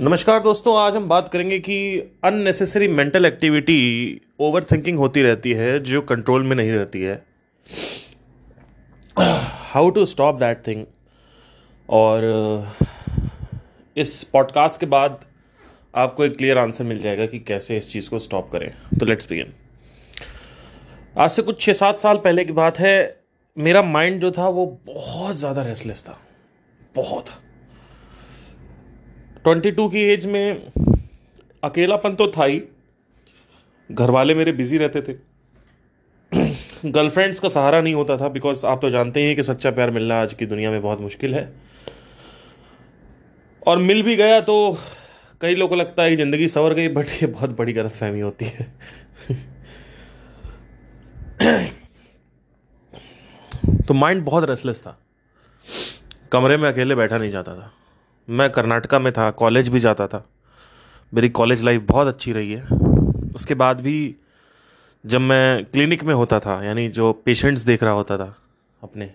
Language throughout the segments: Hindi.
नमस्कार दोस्तों, आज हम बात करेंगे कि unnecessary mental activity over thinking होती रहती है, जो कंट्रोल में नहीं रहती है। How to stop that thing और इस पॉडकास्ट के बाद आपको एक क्लियर आंसर मिल जाएगा कि कैसे इस चीज़ को स्टॉप करें। तो लेट्स बिगिन आज से कुछ छः सात साल पहले की बात है, मेरा माइंड जो था वो बहुत ज़्यादा रेस्टलेस था। बहुत। ट्वेंटी टू की एज में अकेलापन तो था ही। घर वाले मेरे बिज़ी रहते थे। गर्लफ्रेंड्स का सहारा नहीं होता था बिकॉज़ आप तो जानते ही हैं कि सच्चा प्यार मिलना आज की दुनिया में बहुत मुश्किल है। और मिल भी गया तो कई लोगों को लगता है कि ज़िंदगी सवर गई बट ये बहुत बड़ी गलत फहमी होती है। तो माइंड बहुत रेस्टलेस था। कमरे में अकेले बैठा नहीं जाता था। मैं कर्नाटका में था, कॉलेज भी जाता था। मेरी कॉलेज लाइफ बहुत अच्छी रही है। उसके बाद भी जब मैं क्लिनिक में होता था, यानी जो पेशेंट्स देख रहा होता था अपने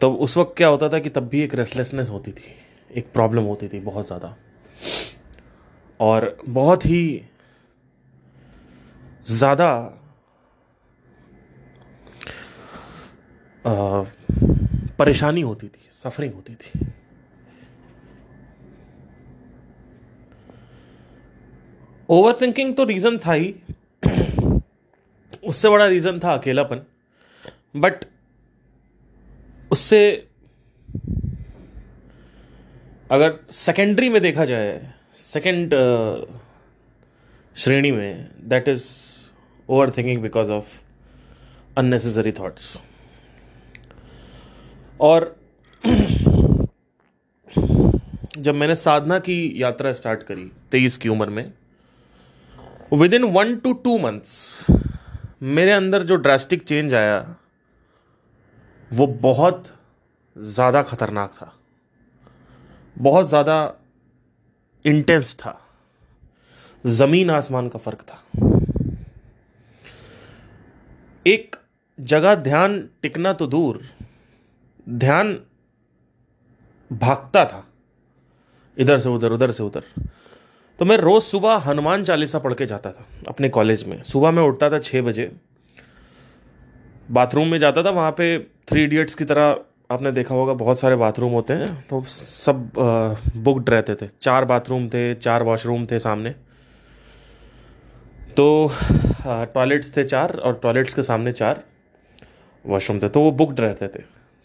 तो उस वक्त क्या होता था कि तब भी एक रेस्टलेसनेस होती थी, एक प्रॉब्लम होती थी बहुत ज़्यादा। और बहुत ही ज़्यादा परेशानी होती थी सफरिंग होती थी। ओवर थिंकिंग तो रीज़न था ही। उससे बड़ा रीज़न था अकेलापन। बट उससे अगर सेकेंडरी में देखा जाए सेकेंड श्रेणी में that is over thinking because of unnecessary thoughts और जब मैंने साधना की यात्रा स्टार्ट करी तेईस की उम्र में within one to two months मेरे अंदर जो ड्रास्टिक चेंज आया, वो बहुत ज़्यादा खतरनाक था। बहुत ज़्यादा इंटेंस था। ज़मीन आसमान का फ़र्क था। एक जगह ध्यान टिकना तो दूर, ध्यान भागता था। इधर से उधर उधर से उधर। तो मैं रोज़ सुबह हनुमान चालीसा पढ़ के जाता था, अपने कॉलेज में। सुबह मैं उठता था छः बजे। बाथरूम में जाता था, वहाँ पे थ्री इडियट्स की तरह, आपने देखा होगा, बहुत सारे बाथरूम होते हैं तो सब बुकड रहते थे। चार बाथरूम थे, चार वॉशरूम थे सामने। तो टॉयलेट्स थे चार और टॉयलेट्स के सामने चार वॉशरूम थे तो वो बुकड रहते थे।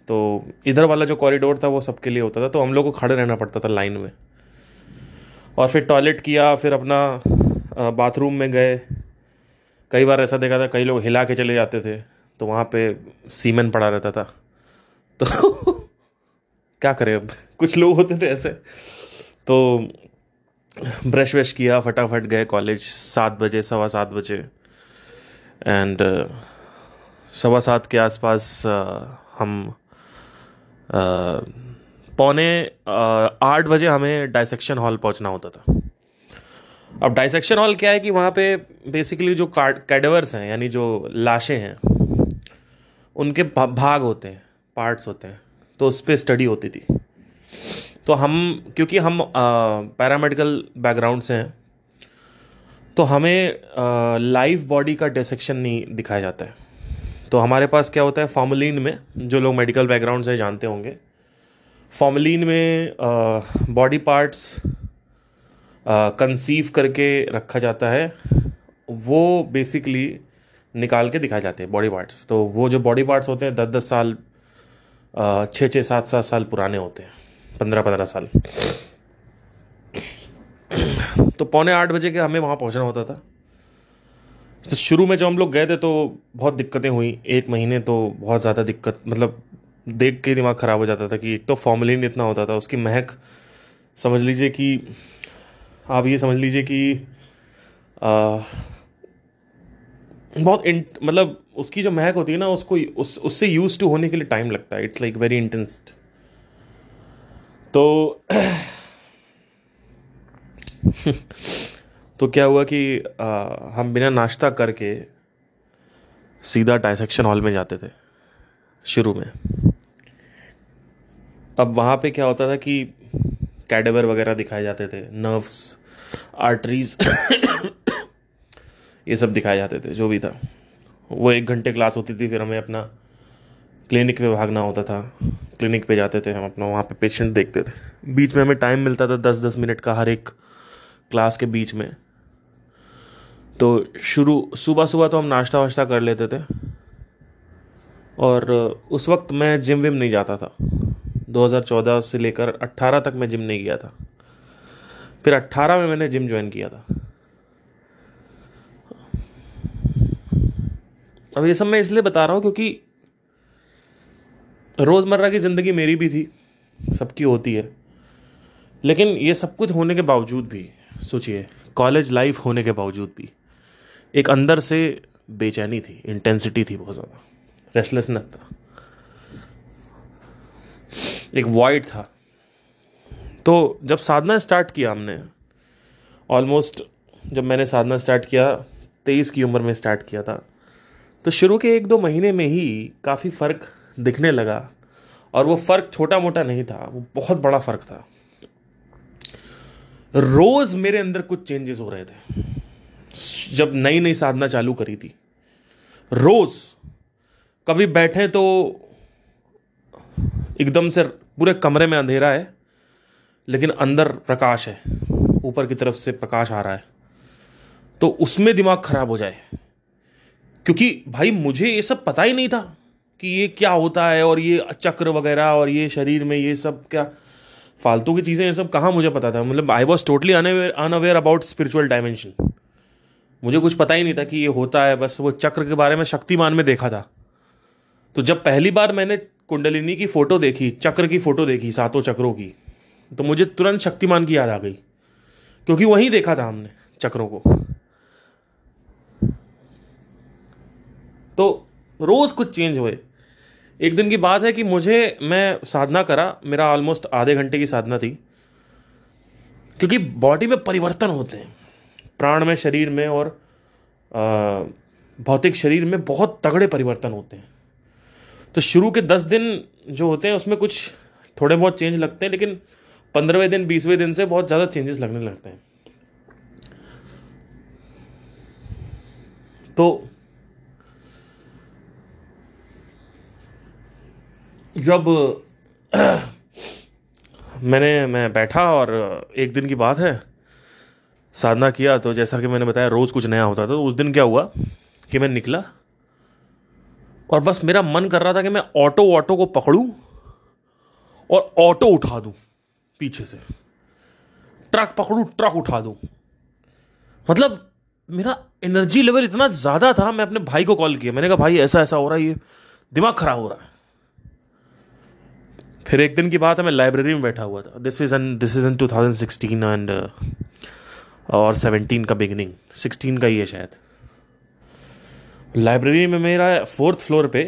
तो इधर वाला जो कॉरिडोर था, वो सबके लिए होता था तो हम लोग को खड़े रहना पड़ता था लाइन में। और फिर टॉयलेट किया, फिर अपना बाथरूम में गए। कई बार ऐसा देखा था, कई लोग हिला के चले जाते थे तो वहाँ पे सीमेंट पड़ा रहता था। तो क्या करें अब? कुछ लोग होते थे ऐसे। तो ब्रश व्रश किया, फटाफट गए कॉलेज सात बजे, सवा सात बजे। एंड सवा सात के आसपास हम पौने आठ बजे हमें डाइसेक्शन हॉल पहुँचना होता था। अब डाइसेक्शन हॉल क्या है कि वहाँ पे बेसिकली जो कैडवर्स हैं, यानी जो लाशें हैं, उनके भाग होते हैं पार्ट्स होते हैं तो उस पर स्टडी होती थी। तो हम, क्योंकि हम पैरामेडिकल बैकग्राउंड से हैं तो हमें लाइव बॉडी का डिसेक्शन नहीं दिखाया जाता है। तो हमारे पास क्या होता है फॉर्मलिन में, जो लोग मेडिकल बैकग्राउंड से जानते होंगे फॉर्मलिन में बॉडी पार्ट्स कंसीव करके रखा जाता है। वो बेसिकली निकाल के दिखाए जाते हैं बॉडी पार्ट्स तो वो जो बॉडी पार्ट्स होते हैं दस दस साल छः छः सात सात साल पुराने होते हैं पंद्रह पंद्रह साल। तो पौने आठ बजे के हमें वहाँ पहुँचना होता था। तो शुरू में जब हम लोग गए थे तो बहुत दिक्कतें हुई। एक महीने तो बहुत ज़्यादा दिक्कत मतलब देख के दिमाग ख़राब हो जाता था कि एक तो फॉर्मलिन इतना होता था उसकी महक समझ लीजिए कि आप ये समझ लीजिए कि आ, बहुत मतलब उसकी जो महक होती है ना उसको उस उससे यूज़ टू होने के लिए टाइम लगता है। इट्स लाइक वेरी इंटेंस तो तो क्या हुआ कि आ, हम बिना नाश्ता करके सीधा डायसेक्शन हॉल में जाते थे शुरू में। अब वहाँ पे क्या होता था कि कैडेवर वगैरह दिखाए जाते थे नर्व्स आर्टरीज ये सब दिखाए जाते थे, जो भी था। वो एक घंटे क्लास होती थी, फिर हमें अपना क्लिनिक पे भागना होता था। क्लिनिक पे जाते थे हम अपना, वहाँ पे पेशेंट देखते थे। बीच में हमें टाइम मिलता था दस दस मिनट का हर एक क्लास के बीच में। तो शुरू सुबह सुबह तो हम नाश्ता वाश्ता कर लेते थे। और उस वक्त मैं जिम विम नहीं जाता था। 2014 से लेकर 18 तक मैं जिम नहीं गया था। फिर 18 में मैंने जिम ज्वाइन किया था। अब ये सब मैं इसलिए बता रहा हूँ क्योंकि रोज़मर्रा की ज़िंदगी मेरी भी थी, सबकी होती है। लेकिन ये सब कुछ होने के बावजूद भी, सोचिए, कॉलेज लाइफ होने के बावजूद भी, एक अंदर से बेचैनी थी, इंटेंसिटी थी बहुत ज़्यादा, रेस्टलेसनेस था। एक वॉइड था। तो जब साधना स्टार्ट किया हमने ऑलमोस्ट जब मैंने साधना स्टार्ट किया, तेईस की उम्र में स्टार्ट किया था तो शुरू के एक दो महीने में ही काफ़ी फ़र्क दिखने लगा। और वो फ़र्क छोटा मोटा नहीं था, वो बहुत बड़ा फ़र्क था। रोज़ मेरे अंदर कुछ चेंजेस हो रहे थे। जब नई नई साधना चालू करी थी। रोज़ कभी बैठे तो एकदम से पूरे कमरे में अंधेरा है, लेकिन अंदर प्रकाश है। ऊपर की तरफ़ से प्रकाश आ रहा है। तो उसमें दिमाग खराब हो जाए। क्योंकि भाई, मुझे ये सब पता ही नहीं था कि ये क्या होता है और ये चक्र वगैरह और ये शरीर में ये सब क्या फालतू की चीज़ें, ये सब कहाँ मुझे पता था? मतलब I was totally unaware about spiritual dimension मुझे कुछ पता ही नहीं था कि ये होता है। बस वो चक्र के बारे में शक्तिमान में देखा था। तो जब पहली बार मैंने कुंडलिनी की फ़ोटो देखी, चक्र की फ़ोटो देखी, सातों चक्रों की। तो मुझे तुरंत शक्तिमान की याद आ गई, क्योंकि वहीं देखा था हमने चक्रों को। तो रोज़ कुछ चेंज हुए। एक दिन की बात है कि मुझे, मैं साधना करा, मेरा ऑलमोस्ट आधे घंटे की साधना थी, क्योंकि बॉडी में परिवर्तन होते हैं। प्राण में, शरीर में और भौतिक शरीर में बहुत तगड़े परिवर्तन होते हैं। तो शुरू के दस दिन जो होते हैं, उसमें कुछ थोड़े बहुत चेंज लगते हैं, लेकिन पंद्रहवें दिन, बीसवें दिन से बहुत ज़्यादा चेंजेस लगने लगते हैं। तो जब मैंने, मैं बैठा और एक दिन की बात है, साधना किया तो जैसा कि मैंने बताया, रोज़ कुछ नया होता था तो उस दिन क्या हुआ कि मैं निकला और बस मेरा मन कर रहा था कि मैं ऑटो ऑटो को पकड़ूं और ऑटो उठा दूँ पीछे से। ट्रक पकड़ूं, ट्रक उठा दूँ। मतलब मेरा एनर्जी लेवल इतना ज़्यादा था, मैं अपने भाई को कॉल किया। मैंने कहा, भाई, ऐसा ऐसा हो रहा है, ये दिमाग खराब हो रहा है। फिर एक दिन की बात है, मैं लाइब्रेरी में बैठा हुआ था। This is an this is in two thousand sixteen and और सेवनटीन का बिगनिंग सिक्सटीन का ही है शायद। लाइब्रेरी में मेरा फोर्थ फ्लोर पे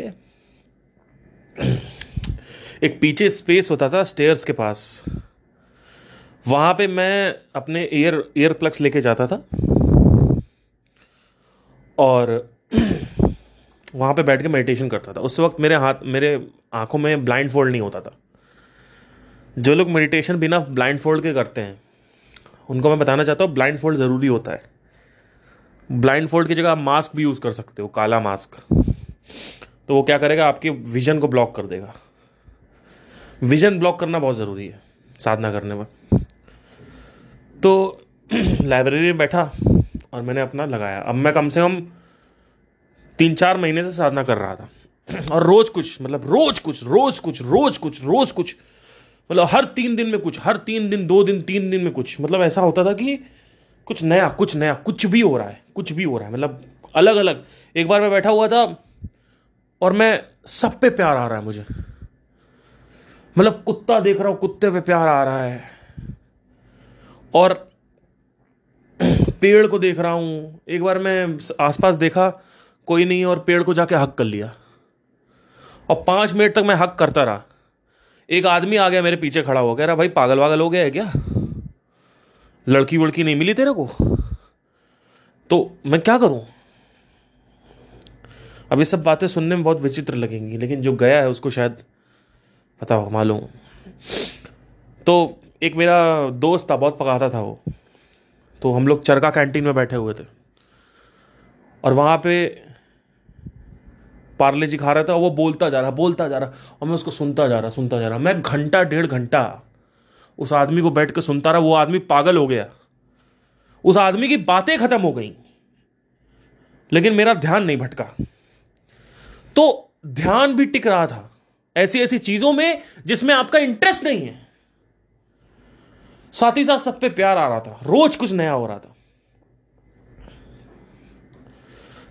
एक पीछे स्पेस होता था स्टेयर्स के पास। वहाँ पे मैं अपने एयर एयर प्लग्स लेके जाता था। और वहाँ पे बैठ के मेडिटेशन करता था। उस वक्त मेरे हाथ, मेरे आँखों में ब्लाइंड फोल्ड नहीं होता था। जो लोग मेडिटेशन बिना ब्लाइंड फोल्ड के करते हैं, उनको मैं बताना चाहता हूँ ब्लाइंड फोल्ड ज़रूरी होता है। ब्लाइंड फोल्ड की जगह आप मास्क भी यूज़ कर सकते हो, काला मास्क। तो वो क्या करेगा, आपके विजन को ब्लॉक कर देगा। विजन ब्लॉक करना बहुत ज़रूरी है, साधना करने में। तो लाइब्रेरी में बैठा और मैंने अपना लगाया। अब मैं कम से कम तीन चार महीने से साधना कर रहा था। और रोज़ कुछ मतलब रोज़ कुछ रोज़ कुछ रोज़ कुछ रोज़ कुछ मतलब हर तीन दिन में कुछ, हर तीन दिन, दो दिन, तीन दिन में कुछ। मतलब ऐसा होता था कि कुछ नया कुछ नया, कुछ भी हो रहा है, कुछ भी हो रहा है। मतलब अलग अलग एक बार मैं बैठा हुआ था और मैं सब पे प्यार आ रहा है मुझे। मतलब कुत्ता देख रहा हूँ, कुत्ते पे प्यार आ रहा है। और पेड़ को देख रहा हूँ। एक बार मैं आसपास देखा, कोई नहीं, और पेड़ को जाके हक कर लिया। और पाँच मिनट तक मैं हक करता रहा। एक आदमी आ गया मेरे पीछे खड़ा हो गया भाई पागल वागल हो गया है क्या? लड़की वड़की नहीं मिली तेरे को? तो मैं क्या करूँ? अब ये सब बातें सुनने में बहुत विचित्र लगेंगी, लेकिन जो गया है उसको शायद पता हो मालूम। तो एक मेरा दोस्त था, बहुत पकाता था वो। तो हम लोग चरका कैंटीन में बैठे हुए थे। और वहाँ पे पार्ले जी खा रहा था, और वो बोलता जा रहा, बोलता जा रहा, और मैं उसको सुनता जा रहा, सुनता जा रहा। मैं घंटा, डेढ़ घंटा उस आदमी को बैठ के सुनता रहा, वो आदमी पागल हो गया। उस आदमी की बातें खत्म हो गई, लेकिन मेरा ध्यान नहीं भटका। तो ध्यान भी टिक रहा था ऐसी ऐसी चीज़ों में जिसमें आपका इंटरेस्ट नहीं है। साथ ही साथ सब पे प्यार आ रहा था, रोज कुछ नया हो रहा था।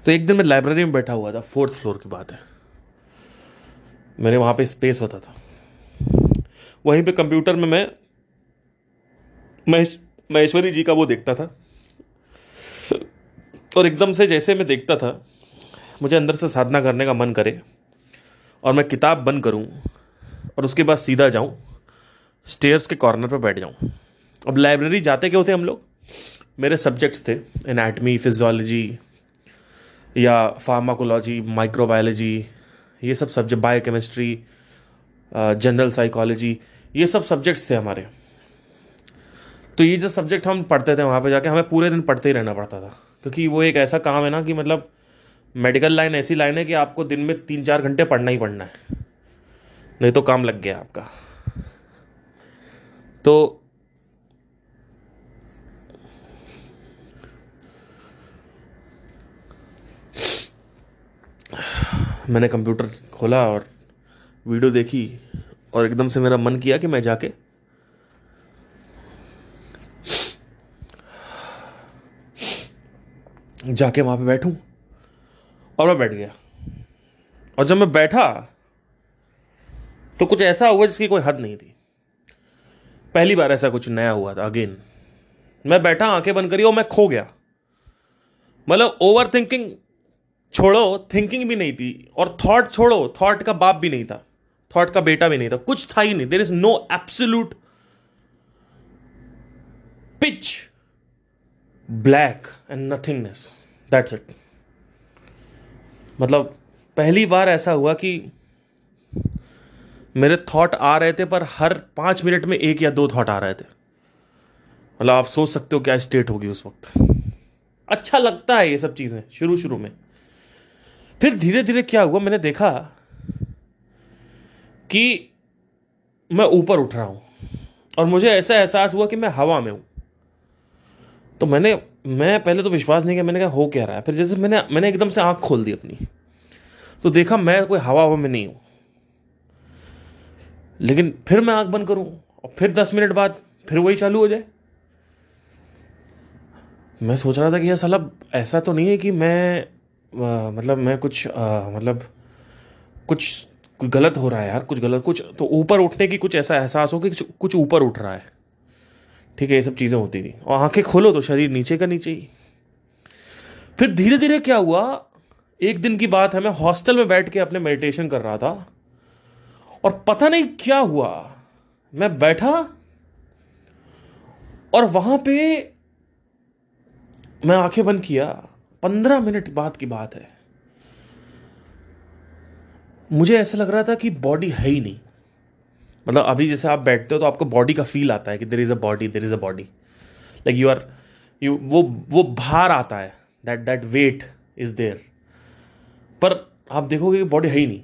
तो एक दिन मैं लाइब्रेरी में बैठा हुआ था फोर्थ फ्लोर की बात है। मेरे वहाँ पे स्पेस होता था। वहीं पे कंप्यूटर में मैं महेश, महेश्वरी जी का वो देखता था। और एकदम से जैसे मैं देखता था, मुझे अंदर से साधना करने का मन करे और मैं किताब बंद करूँ और उसके बाद सीधा जाऊँ स्टेयर्स के कॉर्नर पर बैठ जाऊँ। अब लाइब्रेरी जाते क्यों थे हम लोग? मेरे सब्जेक्ट्स थे एनाटमी फिजियोलॉजी या फार्माकोलॉजी माइक्रोबायोलॉजी ये सब सब्जेक्ट बायोकेमिस्ट्री जनरल साइकोलॉजी ये सब सब्जेक्ट्स थे हमारे। तो ये जो सब्जेक्ट हम पढ़ते थे वहाँ पे जाके हमें पूरे दिन पढ़ते ही रहना पड़ता था। क्योंकि वो एक ऐसा काम है ना कि मतलब मेडिकल लाइन ऐसी लाइन है कि आपको दिन में तीन चार घंटे पढ़ना ही पढ़ना है। नहीं तो काम लग गया आपका। तो मैंने कंप्यूटर खोला और वीडियो देखी और एकदम से मेरा मन किया कि मैं जाके जाके वहाँ पे बैठूं। और मैं बैठ गया। और जब मैं बैठा तो कुछ ऐसा हुआ जिसकी कोई हद नहीं थी। पहली बार ऐसा कुछ नया हुआ था अगेन मैं बैठा, आँखें बंद करी और मैं खो गया। मतलब ओवर थिंकिंग छोड़ो थिंकिंग भी नहीं थी। और थॉट छोड़ो थॉट का बाप भी नहीं था। थॉट का बेटा भी नहीं था। कुछ था ही नहीं। There is no absolute pitch black and nothingness that's it मतलब पहली बार ऐसा हुआ कि मेरे थॉट आ रहे थे, पर हर पाँच मिनट में एक या दो थॉट आ रहे थे। मतलब आप सोच सकते हो क्या स्टेट होगी उस वक्त। अच्छा लगता है ये सब चीज़ें शुरू शुरू में। फिर धीरे धीरे क्या हुआ, मैंने देखा कि मैं ऊपर उठ रहा हूँ। और मुझे ऐसा एहसास हुआ कि मैं हवा में हूँ। तो मैंने मैं पहले तो विश्वास नहीं किया मैंने कहा हो क्या रहा है? फिर जैसे मैंने मैंने एकदम से आँख खोल दी अपनी। तो देखा मैं कोई हवा हवा में नहीं हूँ। लेकिन फिर मैं आँख बंद करूँ और फिर दस मिनट बाद फिर वही चालू हो जाए। मैं सोच रहा था कि यह साला ऐसा तो नहीं है कि मैं आ, मतलब मैं कुछ आ, मतलब कुछ कुछ गलत हो रहा है यार कुछ गलत कुछ तो ऊपर उठने की कुछ ऐसा एहसास हो कि कुछ ऊपर उठ रहा है। ठीक है, ये सब चीज़ें होती थी। और आँखें खोलो तो शरीर नीचे का नीचे ही। फिर धीरे धीरे क्या हुआ? एक दिन की बात है, मैं हॉस्टल में बैठ के अपने मेडिटेशन कर रहा था, और पता नहीं क्या हुआ। मैं बैठा, और वहाँ पे मैं आँखें बंद किया। पंद्रह मिनट बाद की बात है। मुझे ऐसा लग रहा था कि बॉडी है ही नहीं। मतलब अभी जैसे आप बैठते हो तो आपको बॉडी का फील आता है कि there is a body there is a body like you are you वो वो भार आता है. That that weight is there पर आप देखोगे कि बॉडी है ही नहीं.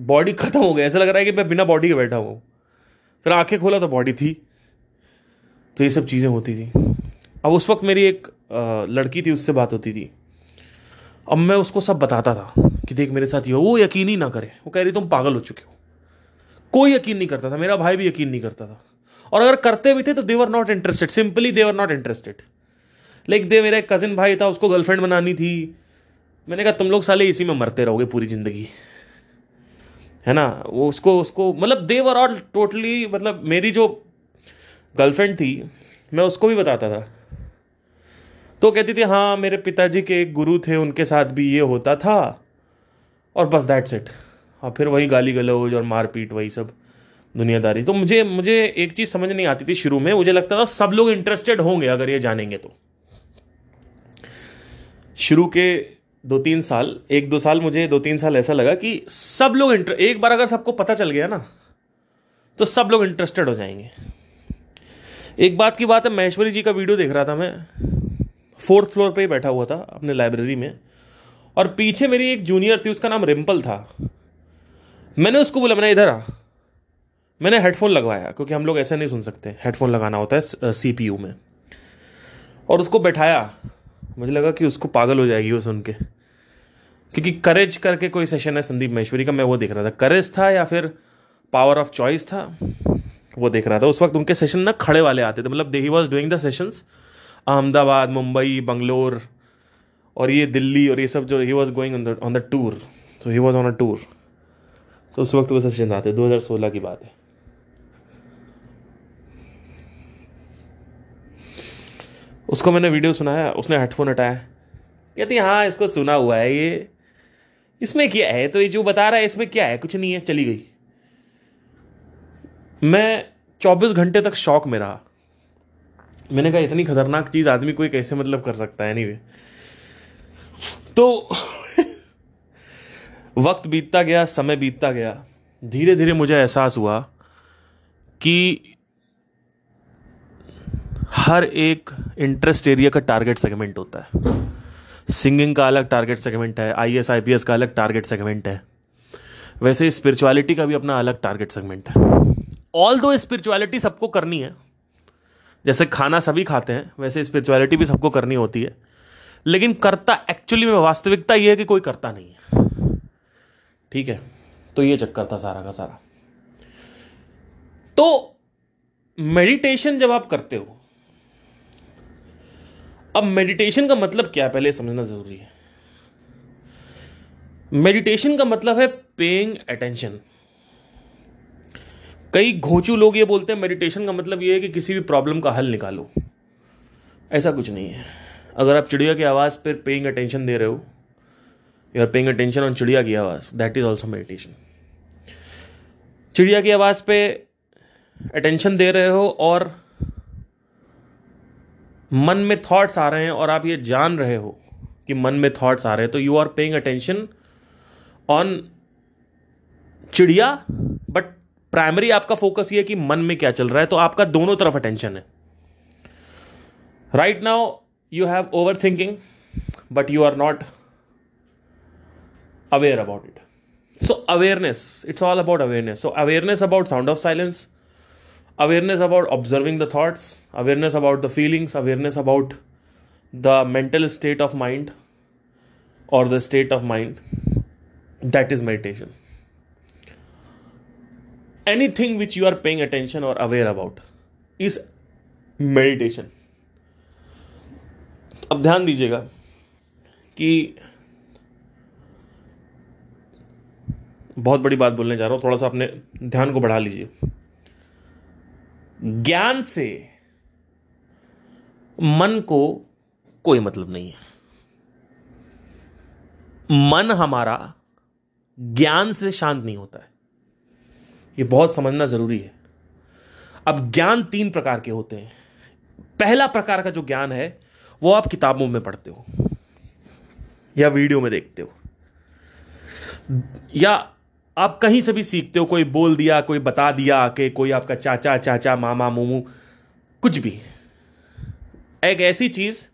बॉडी खत्म हो गया. ऐसा लग रहा है कि मैं बिना बॉडी के बैठा हुआ फिर आँखें खोला तो बॉडी थी. तो ये सब चीज़ें होती थी. अब उस वक्त मेरी एक लड़की थी, उससे बात होती थी. अब मैं उसको सब बताता था कि देख मेरे साथ ये वो यकीन ही ना करे. वो कह रही, तुम पागल हो चुके हो. कोई यकीन नहीं करता था, मेरा भाई भी यकीन नहीं करता था। और अगर करते भी थे तो they were not interested simply they were not interested like they, मेरा एक कजिन भाई था, उसको गर्लफ्रेंड बनानी थी। मैंने कहा, तुम लोग साले इसी में मरते रहोगे पूरी ज़िंदगी। है ना? वो उसको उसको मतलब देवर ऑल टोटली मतलब मेरी जो गर्लफ्रेंड थी, मैं उसको भी बताता था। तो कहती थी हाँ मेरे पिताजी के एक गुरु थे, उनके साथ भी ये होता था। और बस दैट्स इट और फिर वही गाली गलौज और मारपीट, वही सब दुनियादारी। तो मुझे मुझे एक चीज़ समझ नहीं आती थी शुरू में। मुझे लगता था सब लोग इंटरेस्टेड होंगे अगर ये जानेंगे तो। शुरू के दो तीन साल, एक दो साल मुझे दो तीन साल ऐसा लगा कि सब लोग इंटर एक बार अगर सबको पता चल गया ना तो सब लोग इंटरेस्टेड हो जाएँगे। एक बात की बात है, महेश्वरी जी का वीडियो देख रहा था मैं। फोर्थ फ्लोर पे ही बैठा हुआ था, अपने लाइब्रेरी में। और पीछे मेरी एक जूनियर थी, उसका नाम रिम्पल था। मैंने उसको बोला, मैंने इधर आ। मैंने हेडफोन लगवाया, क्योंकि हम लोग ऐसे नहीं सुन सकते। हेडफोन लगाना होता है सीपीयू में। और उसको बैठाया। मुझे लगा कि उसको पागल हो जाएगी वो सुन के। क्योंकि करेज करके कोई सेशन है संदीप महेश्वरी का, मैं वो देख रहा था। करेज था या फिर पावर ऑफ़ चॉइस था, वो देख रहा था। उस वक्त उनके सेशन ना खड़े वाले आते थे। मतलब they he was doing the sessions Ahmedabad, Mumbai, Bangalore, और ये दिल्ली, और ये सब जो he was going on the tour so he was on a tour तो उस वक्त वो सेशन आते दो हज़ार सोलह की बात है। उसको मैंने वीडियो सुनाया, उसने हेडफोन हटाया। कहती हाँ इसको सुना हुआ है ये। इसमें क्या है? तो ये जो बता रहा है, इसमें क्या है? कुछ नहीं है, चली गई। मैं चौबीस घंटे तक शौक में रहा। मैंने कहा, इतनी खतरनाक चीज़ आदमी कोई कैसे मतलब कर सकता है नहीं एनीवे तो वक्त बीतता गया, समय बीतता गया। धीरे धीरे मुझे एहसास हुआ कि हर एक इंटरेस्ट एरिया का टारगेट सेगमेंट होता है। सिंगिंग का अलग टारगेट सेगमेंट है I S I P S का अलग टारगेट सेगमेंट है। वैसे स्पिरिचुअलिटी का भी अपना अलग टारगेट सेगमेंट है। ऑल दो स्पिरिचुअलिटी सबको करनी है, जैसे खाना सभी खाते हैं, वैसे स्पिरिचुअलिटी भी सबको करनी होती है। लेकिन करता एक्चुअली में वास्तविकता यह है कि कोई करता नहीं है। ठीक है? तो ये चक्कर था सारा का सारा। तो मेडिटेशन जब आप करते हो, अब मेडिटेशन का मतलब क्या है? पहले समझना ज़रूरी है। मेडिटेशन का मतलब है पेइंग अटेंशन कई घोचू लोग ये बोलते हैं मेडिटेशन का मतलब ये है कि किसी भी प्रॉब्लम का हल निकालो। ऐसा कुछ नहीं है। अगर आप चिड़िया की आवाज़ पर पेइंग अटेंशन दे रहे हो you are paying attention on चिड़िया की आवाज़ दैट इज़ ऑल्सो मेडिटेशन चिड़िया की आवाज़ पे अटेंशन दे रहे हो और मन में थॉट्स आ रहे हैं और आप ये जान रहे हो कि मन में थॉट्स आ रहे हैं तो you are paying attention on चिड़िया बट प्राइमरी आपका फोकस ये कि मन में क्या चल रहा है तो आपका दोनों तरफ़ अटेंशन है right now you have over thinking but you are not aware about it so awareness it's all about awareness so awareness about sound of silence awareness about observing the thoughts awareness about the feelings awareness about the mental state of mind or the state of mind that is meditation anything which you are paying attention or aware about is meditation अब ध्यान दीजिएगा कि बहुत बड़ी बात बोलने जा रहा हूँ, थोड़ा सा अपने ध्यान को बढ़ा लीजिए। ज्ञान से मन को कोई मतलब नहीं है। मन हमारा ज्ञान से शांत नहीं होता है। ये बहुत समझना ज़रूरी है। अब ज्ञान तीन प्रकार के होते हैं। पहला प्रकार का जो ज्ञान है, वो आप किताबों में पढ़ते हो या वीडियो में देखते हो। या आप कहीं से भी सीखते हो, कोई बोल दिया, कोई बता दिया आके, कोई आपका चाचा चाचा, मामा, मोमू, कुछ भी। एक ऐसी चीज़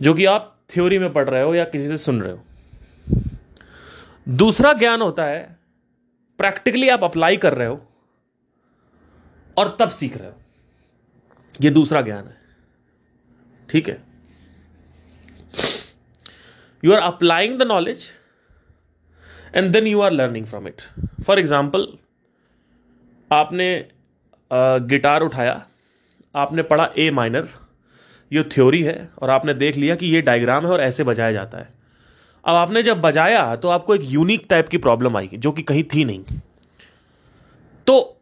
जो कि आप थ्योरी में पढ़ रहे हो या किसी से सुन रहे हो। दूसरा ज्ञान होता है प्रैक्टिकली आप अप्लाई कर रहे हो और तब सीख रहे हो। यह दूसरा ज्ञान है। ठीक है? You are applying the knowledge and then you are learning from it for example आपने गिटार उठाया, आपने पढ़ा ए माइनर ये थ्योरी है, और आपने देख लिया कि ये डायग्राम है और ऐसे बजाया जाता है। अब आपने जब बजाया तो आपको एक यूनिक टाइप की प्रॉब्लम आई जो कि कहीं थी नहीं। तो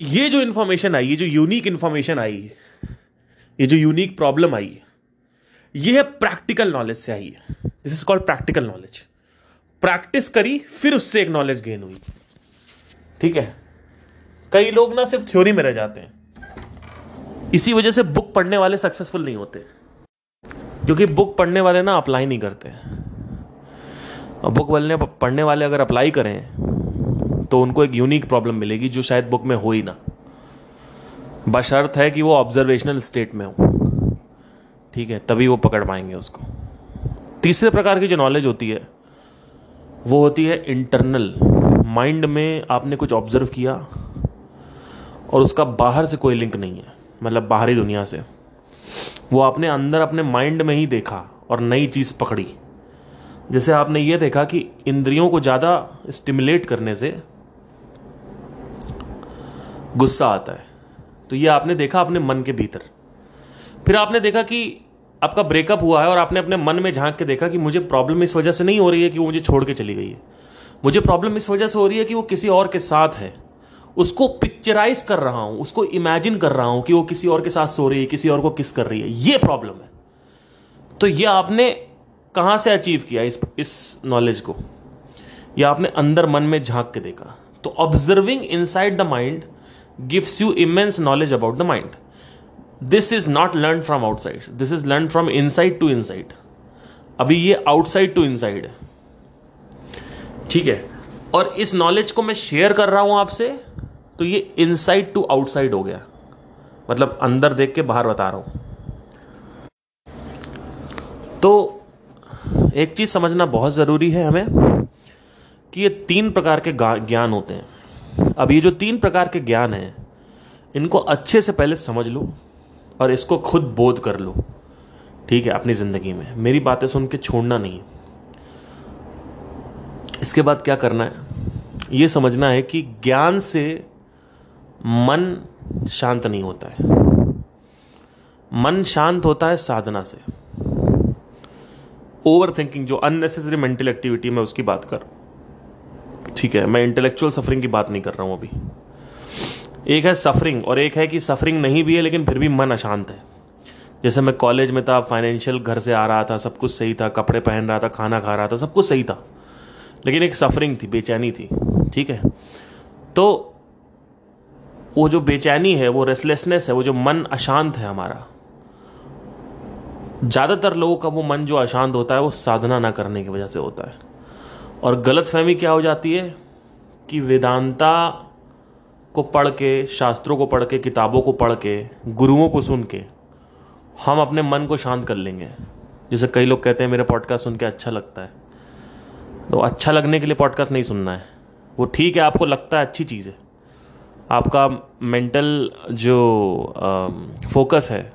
ये जो इन्फॉर्मेशन आई, ये जो यूनिक इन्फॉर्मेशन आई, ये जो यूनिक प्रॉब्लम आई, ये है प्रैक्टिकल नॉलेज से आई है। This is called practical knowledge practice करी, फिर उससे एक नॉलेज गेन हुई। ठीक है? कई लोग ना सिर्फ़ थ्योरी में रह जाते हैं। इसी वजह से बुक पढ़ने वाले सक्सेसफुल नहीं होते। क्योंकि बुक पढ़ने वाले ना अप्लाई नहीं करते। और बुक वाले पढ़ने वाले अगर अप्लाई करें तो उनको एक यूनिक प्रॉब्लम मिलेगी, जो शायद बुक में हो ही ना। बशर्त है कि वो ऑब्जर्वेशनल स्टेट में हो। ठीक है? तभी वो पकड़ पाएँगे उसको। तीसरे प्रकार की जो नॉलेज होती है वो होती है इंटरनल माइंड में आपने कुछ ऑब्ज़र्व किया और उसका बाहर से कोई लिंक नहीं है मतलब बाहरी दुनिया से। वो आपने अंदर अपने माइंड में ही देखा और नई चीज़ पकड़ी। जैसे आपने ये देखा कि इंद्रियों को ज़्यादा स्टिमुलेट करने से गुस्सा आता है। तो ये आपने देखा अपने मन के भीतर। फिर आपने देखा कि आपका ब्रेकअप हुआ है और आपने अपने मन में झाँक के देखा कि मुझे प्रॉब्लम इस वजह से नहीं हो रही है कि वो मुझे छोड़ के चली गई है। मुझे प्रॉब्लम इस वजह से हो रही है कि वो किसी और के साथ है। उसको पिक्चराइज कर रहा हूँ, उसको इमेजिन कर रहा हूँ कि वो किसी और के साथ सो रही है, किसी और को किस कर रही है। ये प्रॉब्लम है। तो ये आपने कहाँ से अचीव किया इस इस नॉलेज को? या आपने अंदर मन में झाँक के देखा। तो observing inside the mind gives you immense knowledge about the mind this is not learn from outside this is learn from inside to inside अभी ये आउटसाइड टू इनसाइड है ठीक है? और इस नॉलेज को मैं शेयर कर रहा हूँ आपसे तो ये इनसाइड टू आउटसाइड हो गया। मतलब अंदर देख के बाहर बता रहा हूँ। तो एक चीज़ समझना बहुत ज़रूरी है हमें कि ये तीन प्रकार के ज्ञान होते हैं। अब ये जो तीन प्रकार के ज्ञान हैं, इनको अच्छे से पहले समझ लो। और इसको खुद बोध कर लो। ठीक है, अपनी ज़िंदगी में। मेरी बातें सुन के छोड़ना नहीं। इसके बाद क्या करना है? ये समझना है कि ज्ञान से मन शांत नहीं होता है। मन शांत होता है साधना से। ओवर थिंकिंग जो अननेसेसरी मेंटल एक्टिविटी में उसकी बात कर ठीक है, मैं इंटेलेक्चुअल सफरिंग की बात नहीं कर रहा हूँ अभी। एक है सफरिंग और एक है कि सफरिंग नहीं भी है, लेकिन फिर भी मन अशांत है। जैसे मैं कॉलेज में था फाइनेंशियल घर से आ रहा था, सब कुछ सही था, कपड़े पहन रहा था, खाना खा रहा था, सब कुछ सही था। लेकिन एक सफरिंग थी, बेचैनी थी, ठीक है? तो वो जो बेचैनी है, वो रेस्टलेसनेस है, वो जो मन अशांत है हमारा, ज़्यादातर लोगों का वो मन जो अशांत होता है, वो साधना ना करने की वजह से होता है। और गलत फहमी क्या हो जाती है? कि वेदांता को पढ़ के शास्त्रों को पढ़ के किताबों को पढ़ के गुरुओं को सुन के हम अपने मन को शांत कर लेंगे। जैसे कई लोग कहते हैं, मेरे पॉडकास्ट सुन के अच्छा लगता है। तो अच्छा लगने के लिए पॉडकास्ट नहीं सुनना है। वो ठीक है, आपको लगता है, अच्छी चीज़ है। आपका मेंटल जो फोकस है,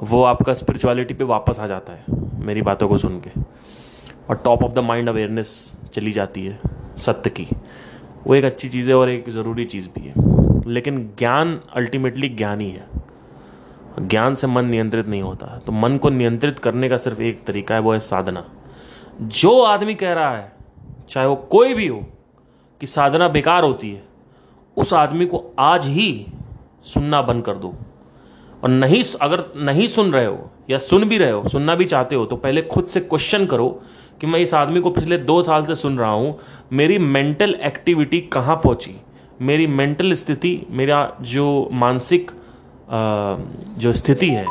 वो आपका स्पिरिचुअलिटी पे वापस आ जाता है, मेरी बातों को सुन के। और top of the mind awareness चली जाती है, सत्य की। वो एक अच्छी चीज़ है और एक ज़रूरी चीज़ भी है। लेकिन ज्ञान अल्टीमेटली ज्ञान ही है। ज्ञान से मन नियंत्रित नहीं होता। तो मन को नियंत्रित करने का सिर्फ़ एक तरीका है, वो है साधना। जो आदमी कह रहा है, चाहे वो कोई भी हो, कि साधना बेकार होती है, उस आदमी को आज ही सुनना बंद कर दो। और नहीं अगर नहीं सुन रहे हो या सुन भी रहे हो, सुनना भी चाहते हो तो पहले खुद से क्वेश्चन करो कि मैं इस आदमी को पिछले दो साल से सुन रहा हूँ, मेरी मेंटल एक्टिविटी कहाँ पहुँची? मेरी मेंटल स्थिति, मेरा जो मानसिक जो स्थिति है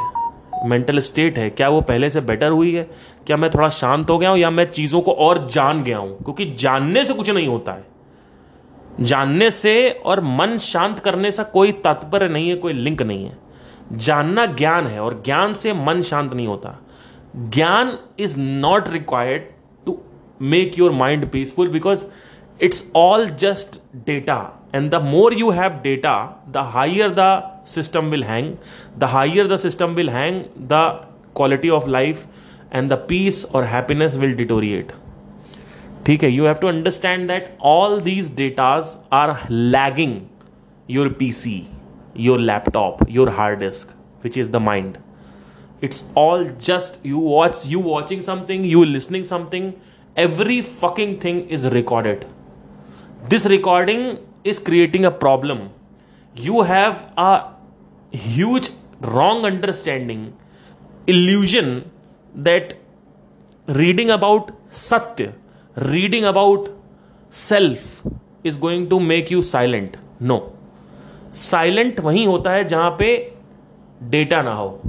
मेंटल स्टेट है, क्या वो पहले से बेटर हुई है? क्या मैं थोड़ा शांत हो गया हूँ या मैं चीज़ों को और जान गया हूँ? क्योंकि जानने से कुछ नहीं होता है। जानने से और मन शांत करने से कोई तात्पर्य नहीं है, कोई लिंक नहीं है। जानना ज्ञान है और ज्ञान से मन शांत नहीं होता। Gyan is not required to make your mind peaceful because it's all just data and the more you have data the higher the system will hang the higher the system will hang the quality of life and the peace और हैप्पीनेस विल डिटोरिएट ठीक है you have to understand that all these datas are lagging your PC your laptop your hard disk which is the mind. It's all just you watch you watching something you listening something every fucking thing is recorded. This recording is creating a problem. You have a huge wrong understanding illusion that reading about satya reading about self is going to make you silent. No silent वहीं होता है जहाँ पे डेटा ना हो।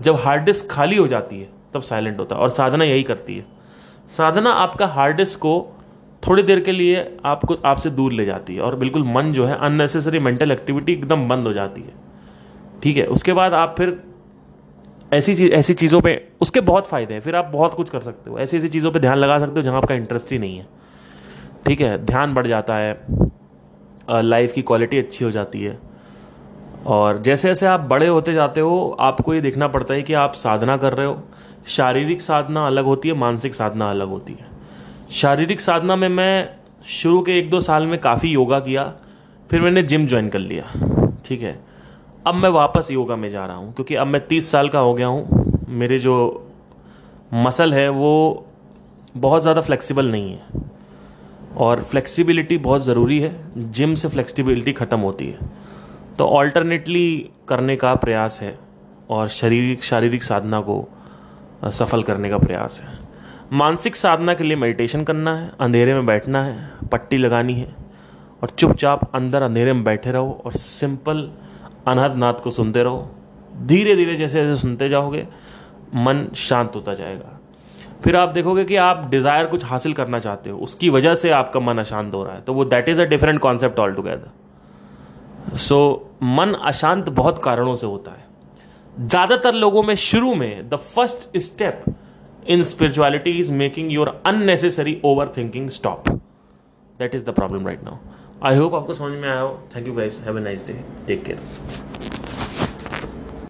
जब हार्ड डिस्क खाली हो जाती है, तब साइलेंट होता है और साधना यही करती है। साधना आपका हार्ड डिस्क को थोड़ी देर के लिए आपको, आपसे दूर ले जाती है और बिल्कुल मन जो है अननेसेसरी मेंटल एक्टिविटी एकदम बंद हो जाती है। ठीक है, उसके बाद आप फिर ऐसी चीज़, ऐसी चीज़ों पे, उसके बहुत फ़ायदे हैं, फिर आप बहुत कुछ कर सकते हो। ऐसी ऐसी चीज़ों पे ध्यान लगा सकते हो जहाँ आपका इंटरेस्ट ही नहीं है। ठीक है, ध्यान बढ़ जाता है। लाइफ की क्वालिटी अच्छी हो जाती है। और जैसे जैसे आप बड़े होते जाते हो, आपको ये देखना पड़ता है कि आप साधना कर रहे हो। शारीरिक साधना अलग होती है, मानसिक साधना अलग होती है। शारीरिक साधना में मैं शुरू के एक दो साल में काफ़ी योगा किया, फिर मैंने जिम ज्वाइन कर लिया, ठीक है। अब मैं वापस योगा में जा रहा हूँ, क्योंकि अब मैं तीस साल का हो गया हूँ। मेरे जो मसल है, वो बहुत ज़्यादा फ्लेक्सिबल नहीं है। और फ्लेक्सिबिलिटी बहुत ज़रूरी है। जिम से फ्लेक्सिबिलिटी ख़त्म होती है। तो ऑल्टरनेटली करने का प्रयास है और शारीरिक शारीरिक साधना को सफल करने का प्रयास है। मानसिक साधना के लिए मेडिटेशन करना है, अंधेरे में बैठना है, पट्टी लगानी है और चुपचाप अंदर अंधेरे में बैठे रहो और सिंपल अनहद नाद को सुनते रहो। धीरे धीरे जैसे जैसे सुनते जाओगे, मन शांत होता जाएगा। फिर आप देखोगे कि आप डिज़ायर कुछ हासिल करना चाहते हो, उसकी वजह से आपका मन अशांत हो रहा है। तो वो that is a different concept all together so मन अशांत बहुत कारणों से होता है। ज़्यादातर लोगों में शुरू में the first step in spirituality is making your unnecessary over thinking stop that is the problem right now I hope आपको समझ में आया हो। Thank you guys have a nice day take care